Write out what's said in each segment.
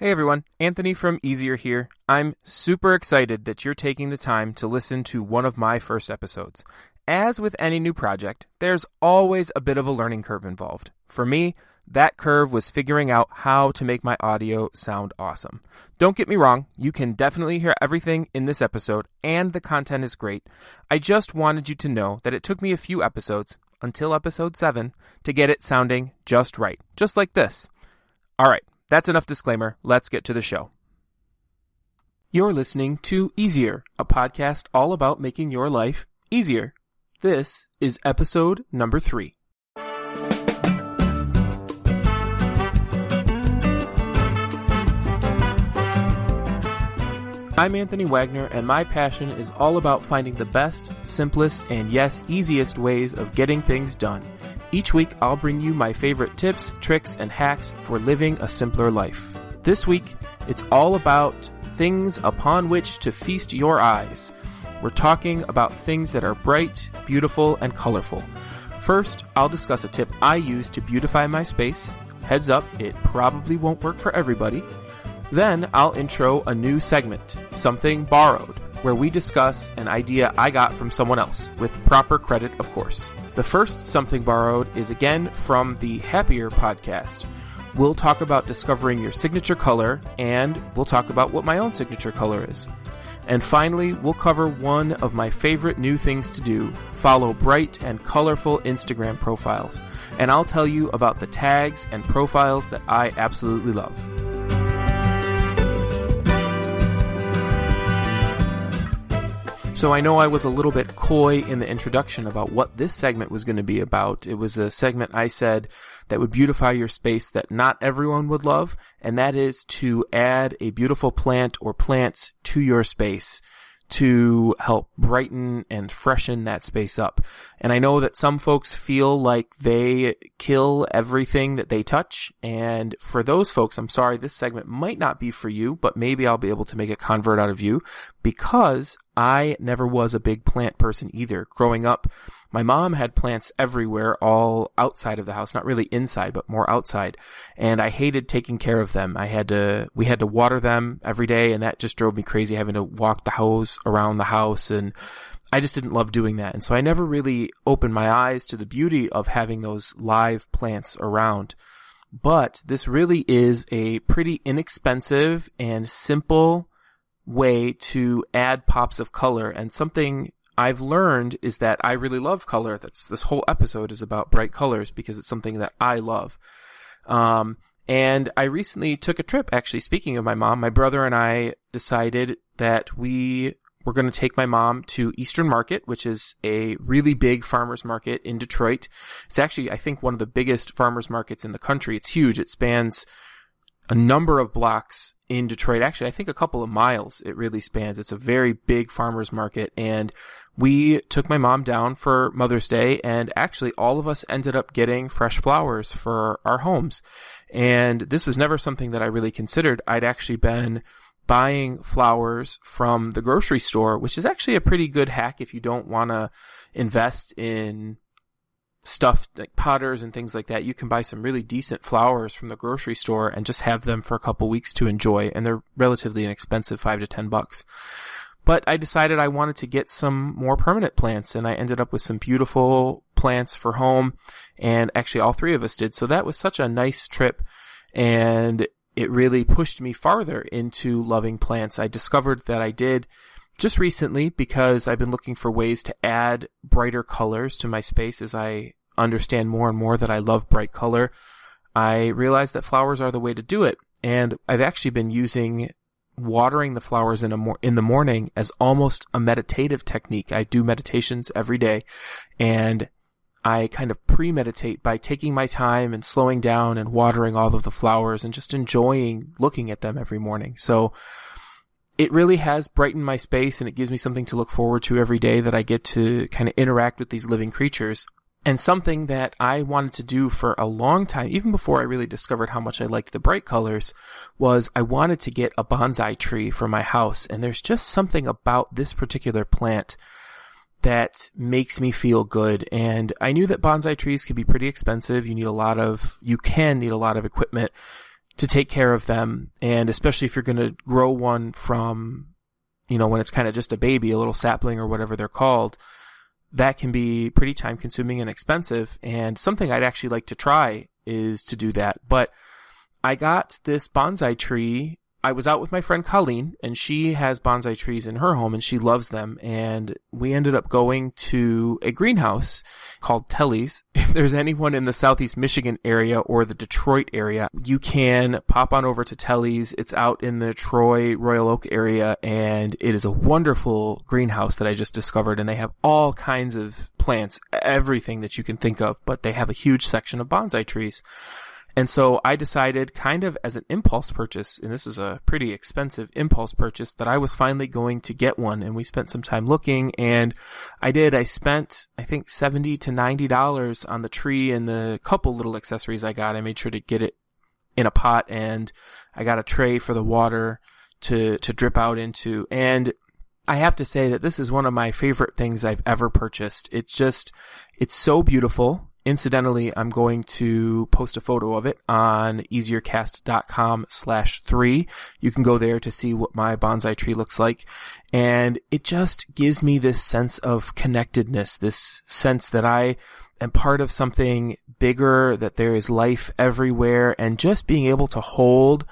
Hey everyone, Anthony from Easier here. I'm super excited that you're taking the time to listen to one of my first episodes. As with any new project, there's always a bit of a learning curve involved. For me, that curve was figuring out how to make my audio sound awesome. Don't get me wrong, you can definitely hear everything in this episode, and the content is great. I just wanted you to know that it took me a few episodes, until episode 7, to get it sounding just right, just like this. Alright, that's enough disclaimer. Let's get to the show. You're listening to Easier, a podcast all about making your life easier. This is episode number three. I'm Anthony Wagner, and my passion is all about finding the best, simplest, and yes, easiest ways of getting things done. Each week, I'll bring you my favorite tips, tricks, and hacks for living a simpler life. This week, it's all about things upon which to feast your eyes. We're talking about things that are bright, beautiful, and colorful. First, I'll discuss a tip I use to beautify my space. Heads up, it probably won't work for everybody. Then I'll intro a new segment, Something Borrowed, where we discuss an idea I got from someone else, with proper credit, of course. The first Something Borrowed is again from the Happier podcast. We'll talk about discovering your signature color, and we'll talk about what my own signature color is. And finally, we'll cover one of my favorite new things to do follow bright and colorful Instagram profiles. And I'll tell you about the tags and profiles that I absolutely love. So I know I was a little bit coy in the introduction about what this segment was going to be about. It was a segment I said that would beautify your space that not everyone would love, and that is to add a beautiful plant or plants to your space to help brighten and freshen that space up. And I know that some folks feel like they kill everything that they touch. And for those folks, I'm sorry, this segment might not be for you, but maybe I'll be able to make a convert out of you because I never was a big plant person either. Growing up, my mom had plants everywhere, all outside of the house, not really inside, but more outside. And I hated taking care of them. I had to, we had to water them every day and that just drove me crazy having to walk the hose around the house and I just didn't love doing that. And so I never really opened my eyes to the beauty of having those live plants around. But this really is a pretty inexpensive and simple way to add pops of color and something I've learned is that I really love color. That's this whole episode is about bright colors because it's something that I love. Um, and I recently took a trip. Actually, speaking of my mom, my brother and I decided that we were going to take my mom to Eastern Market, which is a really big farmers market in Detroit. It's actually, I think, one of the biggest farmers markets in the country. It's huge. It spans a number of blocks in Detroit. Actually, I think a couple of miles it really spans. It's a very big farmers market and we took my mom down for Mother's Day and actually all of us ended up getting fresh flowers for our homes. And this was never something that I really considered. I'd actually been buying flowers from the grocery store, which is actually a pretty good hack if you don't want to invest in stuff like potters and things like that, you can buy some really decent flowers from the grocery store and just have them for a couple weeks to enjoy. And they're relatively inexpensive, five to ten bucks. But I decided I wanted to get some more permanent plants and I ended up with some beautiful plants for home. And actually all three of us did. So that was such a nice trip and it really pushed me farther into loving plants. I discovered that I did just recently because I've been looking for ways to add brighter colors to my space as I understand more and more that I love bright color. I realized that flowers are the way to do it. And I've actually been using watering the flowers in a mor- in the morning as almost a meditative technique. I do meditations every day and I kind of premeditate by taking my time and slowing down and watering all of the flowers and just enjoying looking at them every morning. So it really has brightened my space and it gives me something to look forward to every day that I get to kind of interact with these living creatures. And something that I wanted to do for a long time, even before I really discovered how much I liked the bright colors, was I wanted to get a bonsai tree for my house. And there's just something about this particular plant that makes me feel good. And I knew that bonsai trees could be pretty expensive. You need a lot of, you can need a lot of equipment to take care of them. And especially if you're going to grow one from, you know, when it's kind of just a baby, a little sapling or whatever they're called, that can be pretty time consuming and expensive. And something I'd actually like to try is to do that. But I got this bonsai tree I was out with my friend Colleen, and she has bonsai trees in her home, and she loves them. And we ended up going to a greenhouse called Telly's. If there's anyone in the Southeast Michigan area or the Detroit area, you can pop on over to Telly's. It's out in the Troy Royal Oak area, and it is a wonderful greenhouse that I just discovered. And they have all kinds of plants, everything that you can think of, but they have a huge section of bonsai trees. And so I decided kind of as an impulse purchase, and this is a pretty expensive impulse purchase, that I was finally going to get one. And we spent some time looking and I did. I spent, I think 70 to $90 on the tree and the couple little accessories I got. I made sure to get it in a pot and I got a tray for the water to, to drip out into. And I have to say that this is one of my favorite things I've ever purchased. It's just, it's so beautiful. Incidentally, I'm going to post a photo of it on easiercast.com slash three. You can go there to see what my bonsai tree looks like. And it just gives me this sense of connectedness, this sense that I am part of something bigger, that there is life everywhere, and just being able to hold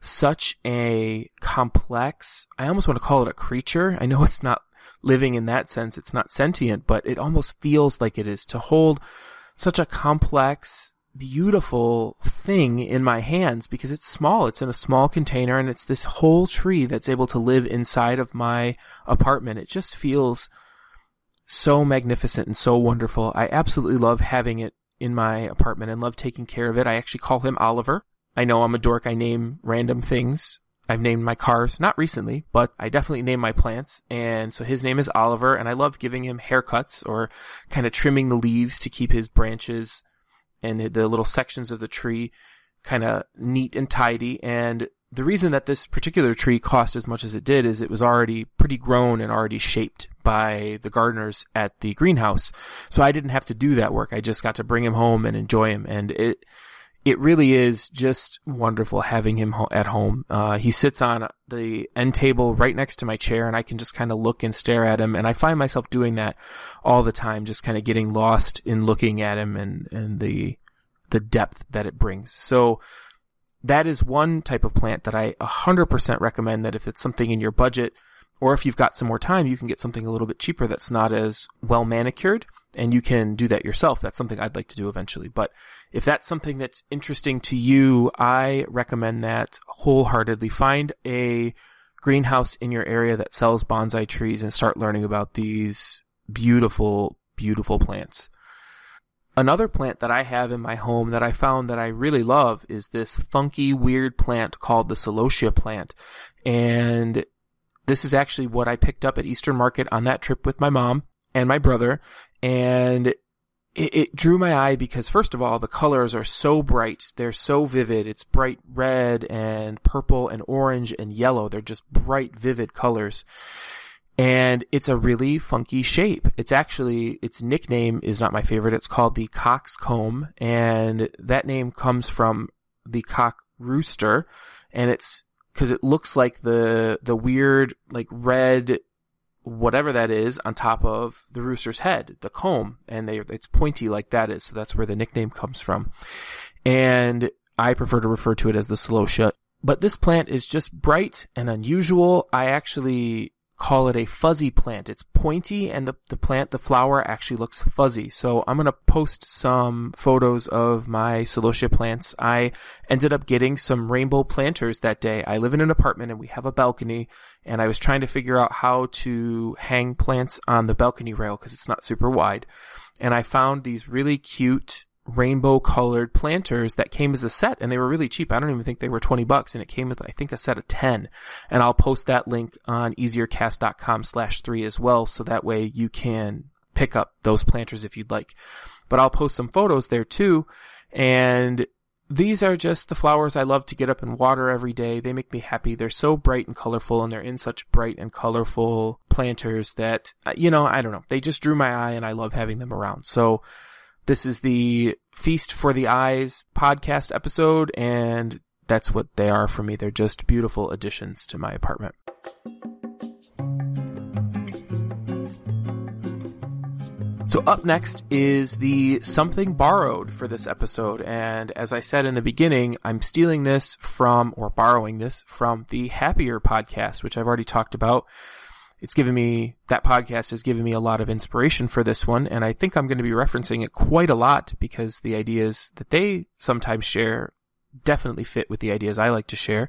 such a complex, I almost want to call it a creature. I know it's not living in that sense. It's not sentient, but it almost feels like it is to hold such a complex, beautiful thing in my hands because it's small. It's in a small container and it's this whole tree that's able to live inside of my apartment. It just feels so magnificent and so wonderful. I absolutely love having it in my apartment and love taking care of it. I actually call him Oliver. I know I'm a dork. I name random things. I've named my cars, not recently, but I definitely name my plants. And so his name is Oliver, and I love giving him haircuts or kind of trimming the leaves to keep his branches and the little sections of the tree kind of neat and tidy. And the reason that this particular tree cost as much as it did is it was already pretty grown and already shaped by the gardeners at the greenhouse. So I didn't have to do that work. I just got to bring him home and enjoy him. And it, it really is just wonderful having him at home. Uh, he sits on the end table right next to my chair and I can just kind of look and stare at him. And I find myself doing that all the time, just kind of getting lost in looking at him and, and the, the depth that it brings. So that is one type of plant that I 100% recommend that if it's something in your budget or if you've got some more time, you can get something a little bit cheaper that's not as well manicured and you can do that yourself. That's something I'd like to do eventually. But if that's something that's interesting to you, I recommend that wholeheartedly. Find a greenhouse in your area that sells bonsai trees and start learning about these beautiful, beautiful plants. Another plant that I have in my home that I found that I really love is this funky, weird plant called the celosia plant. And this is actually what I picked up at Eastern Market on that trip with my mom and my brother and it, it, drew my eye because first of all, the colors are so bright. They're so vivid. It's bright red and purple and orange and yellow. They're just bright, vivid colors. And it's a really funky shape. It's actually, its nickname is not my favorite. It's called the coxcomb. And that name comes from the cock rooster. And it's because it looks like the, the weird, like red whatever that is on top of the rooster's head, the comb, and they it's pointy like that is, so that's where the nickname comes from. And I prefer to refer to it as the celosia. But this plant is just bright and unusual. I actually call it a fuzzy plant. It's pointy and the, the plant, the flower actually looks fuzzy. So I'm going to post some photos of my celosia plants. I ended up getting some rainbow planters that day. I live in an apartment and we have a balcony and I was trying to figure out how to hang plants on the balcony rail because it's not super wide. And I found these really cute rainbow colored planters that came as a set and they were really cheap. I don't even think they were 20 bucks and it came with, I think, a set of 10. And I'll post that link on easiercast.com slash three as well. So that way you can pick up those planters if you'd like. But I'll post some photos there too. And these are just the flowers I love to get up and water every day. They make me happy. They're so bright and colorful and they're in such bright and colorful planters that, uh, you know, I don't know. They just drew my eye and I love having them around. So, this is the Feast for the Eyes podcast episode, and that's what they are for me. They're just beautiful additions to my apartment. So up next is the something borrowed for this episode. And as I said in the beginning, I'm stealing this from, or borrowing this from the Happier podcast, which I've already talked about. It's given me, that podcast has given me a lot of inspiration for this one. And I think I'm going to be referencing it quite a lot because the ideas that they sometimes share definitely fit with the ideas I like to share.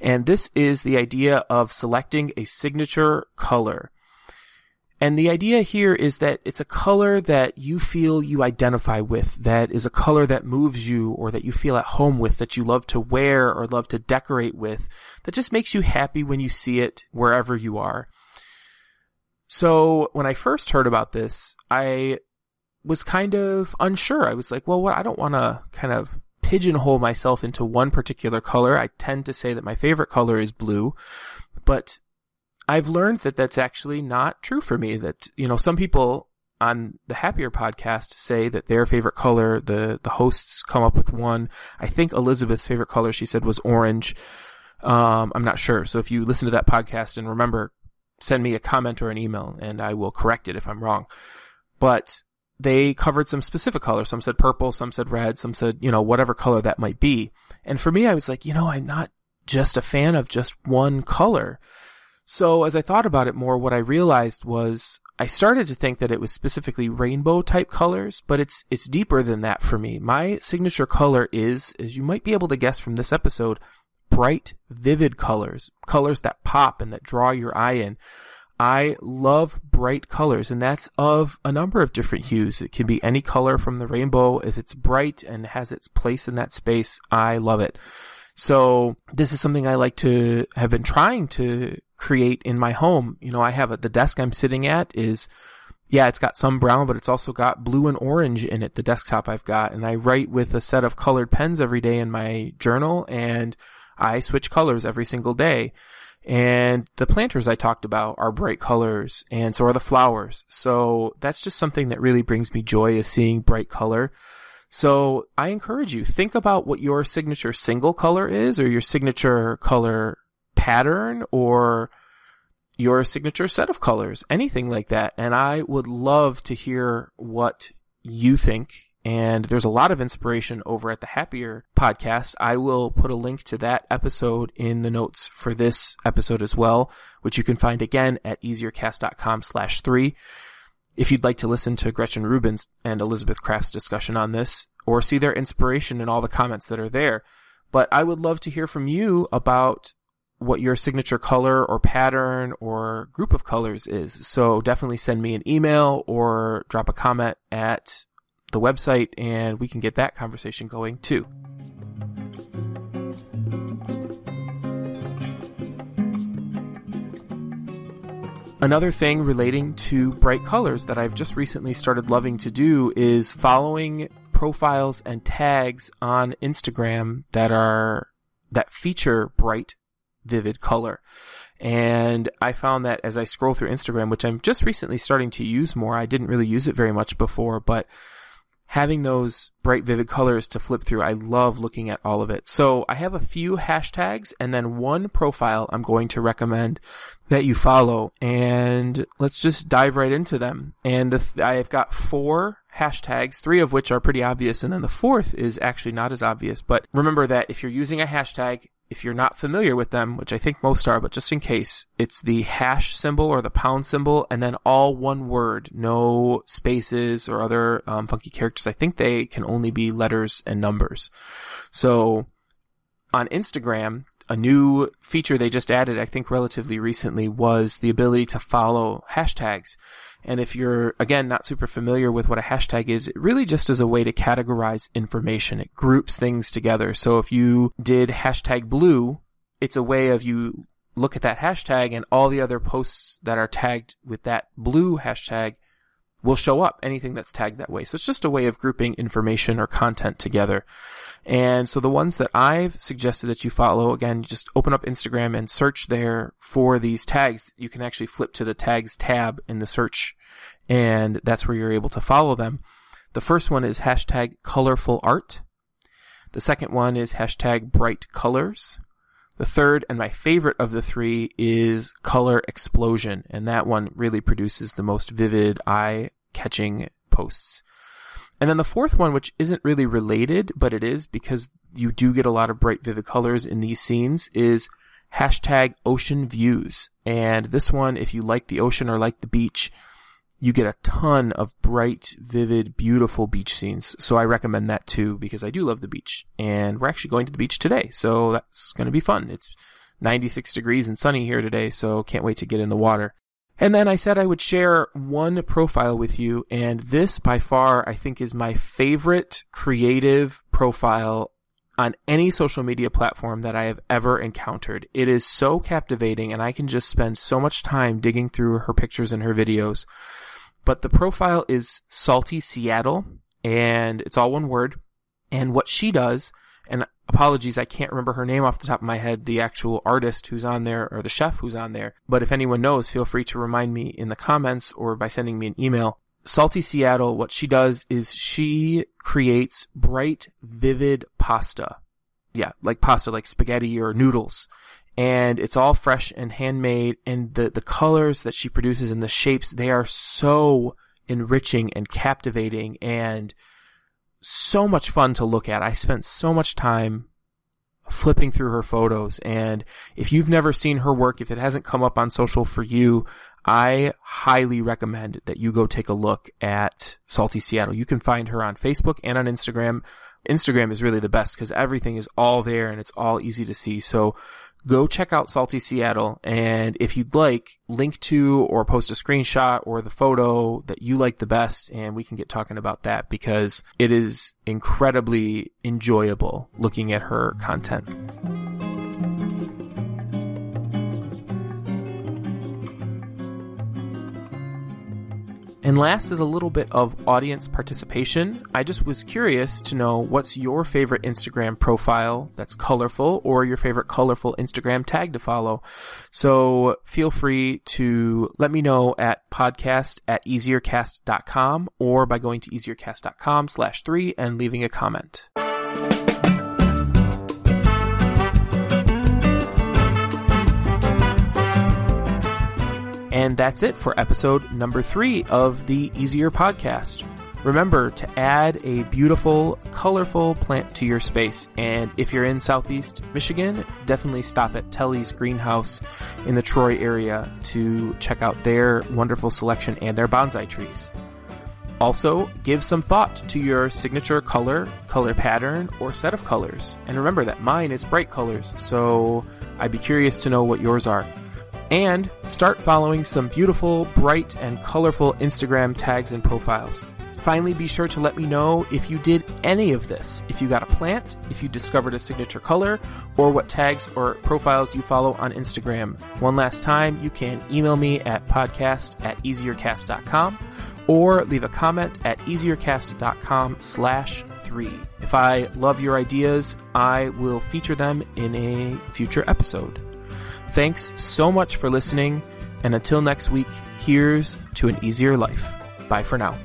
And this is the idea of selecting a signature color. And the idea here is that it's a color that you feel you identify with, that is a color that moves you or that you feel at home with, that you love to wear or love to decorate with, that just makes you happy when you see it wherever you are. So when I first heard about this, I was kind of unsure. I was like, well, what? I don't want to kind of pigeonhole myself into one particular color. I tend to say that my favorite color is blue, but I've learned that that's actually not true for me. That, you know, some people on the Happier podcast say that their favorite color, the, the hosts come up with one. I think Elizabeth's favorite color, she said, was orange. Um, I'm not sure. So if you listen to that podcast and remember, send me a comment or an email and I will correct it if I'm wrong. But they covered some specific colors. Some said purple, some said red, some said, you know, whatever color that might be. And for me, I was like, you know, I'm not just a fan of just one color. So as I thought about it more, what I realized was I started to think that it was specifically rainbow type colors, but it's it's deeper than that for me. My signature color is, as you might be able to guess from this episode, bright, vivid colors, colors that pop and that draw your eye in. I love bright colors, and that's of a number of different hues. It can be any color from the rainbow. If it's bright and has its place in that space, I love it. So this is something I like to have been trying to create in my home. You know, I have a, the desk I'm sitting at is, yeah, it's got some brown, but it's also got blue and orange in it, the desktop I've got. And I write with a set of colored pens every day in my journal and I switch colors every single day. And the planters I talked about are bright colors and so are the flowers. So that's just something that really brings me joy is seeing bright color. So I encourage you, think about what your signature single color is or your signature color pattern or your signature set of colors, anything like that. And I would love to hear what you think. And there's a lot of inspiration over at the Happier podcast. I will put a link to that episode in the notes for this episode as well, which you can find again at easiercast.com slash three. If you'd like to listen to Gretchen Rubin's and Elizabeth Craft's discussion on this, or see their inspiration in all the comments that are there. But I would love to hear from you about what your signature color or pattern or group of colors is. So definitely send me an email or drop a comment at the website and we can get that conversation going too. Another thing relating to bright colors that I've just recently started loving to do is following profiles and tags on Instagram that are that feature bright, vivid color. And I found that as I scroll through Instagram, which I'm just recently starting to use more, I didn't really use it very much before, but having those bright, vivid colors to flip through, I love looking at all of it. So I have a few hashtags and then one profile I'm going to recommend that you follow. And let's just dive right into them. And the, I've got four hashtags, three of which are pretty obvious. And then the fourth is actually not as obvious. But remember that if you're using a hashtag, if you're not familiar with them, which I think most are, but just in case, it's the hash symbol or the pound symbol and then all one word, no spaces or other um, funky characters. I think they can only be letters and numbers. So on Instagram, a new feature they just added, I think relatively recently, was the ability to follow hashtags. And if you're, again, not super familiar with what a hashtag is, it really just is a way to categorize information. It groups things together. So if you did hashtag blue, it's a way of you look at that hashtag and all the other posts that are tagged with that blue hashtag will show up anything that's tagged that way. So it's just a way of grouping information or content together. And so the ones that I've suggested that you follow, again, just open up Instagram and search there for these tags. You can actually flip to the tags tab in the search and that's where you're able to follow them. The first one is hashtag colorful art. The second one is hashtag bright colors. The third and my favorite of the three is color explosion. And that one really produces the most vivid, eye catching posts. And then the fourth one, which isn't really related, but it is because you do get a lot of bright, vivid colors in these scenes, is hashtag ocean views. And this one, if you like the ocean or like the beach, you get a ton of bright, vivid, beautiful beach scenes. So I recommend that too because I do love the beach. And we're actually going to the beach today. So that's going to be fun. It's 96 degrees and sunny here today. So can't wait to get in the water. And then I said I would share one profile with you, and this by far I think is my favorite creative profile on any social media platform that I have ever encountered. It is so captivating, and I can just spend so much time digging through her pictures and her videos. But the profile is Salty Seattle, and it's all one word. And what she does and apologies, I can't remember her name off the top of my head, the actual artist who's on there or the chef who's on there. But if anyone knows, feel free to remind me in the comments or by sending me an email. Salty Seattle, what she does is she creates bright, vivid pasta. Yeah, like pasta, like spaghetti or noodles. And it's all fresh and handmade. And the, the colors that she produces and the shapes, they are so enriching and captivating and so much fun to look at. I spent so much time flipping through her photos. And if you've never seen her work, if it hasn't come up on social for you, I highly recommend that you go take a look at Salty Seattle. You can find her on Facebook and on Instagram. Instagram is really the best because everything is all there and it's all easy to see. So go check out Salty Seattle. And if you'd like, link to or post a screenshot or the photo that you like the best. And we can get talking about that because it is incredibly enjoyable looking at her content. And last is a little bit of audience participation. I just was curious to know what's your favorite Instagram profile that's colorful or your favorite colorful Instagram tag to follow. So feel free to let me know at podcast at easiercast.com or by going to easiercast.com slash three and leaving a comment. And that's it for episode number three of the Easier Podcast. Remember to add a beautiful, colorful plant to your space. And if you're in Southeast Michigan, definitely stop at Telly's Greenhouse in the Troy area to check out their wonderful selection and their bonsai trees. Also, give some thought to your signature color, color pattern, or set of colors. And remember that mine is bright colors, so I'd be curious to know what yours are and start following some beautiful, bright, and colorful Instagram tags and profiles. Finally, be sure to let me know if you did any of this. If you got a plant, if you discovered a signature color, or what tags or profiles you follow on Instagram. One last time, you can email me at podcast at easiercast.com or leave a comment at easiercast.com slash three. If I love your ideas, I will feature them in a future episode. Thanks so much for listening, and until next week, here's to an easier life. Bye for now.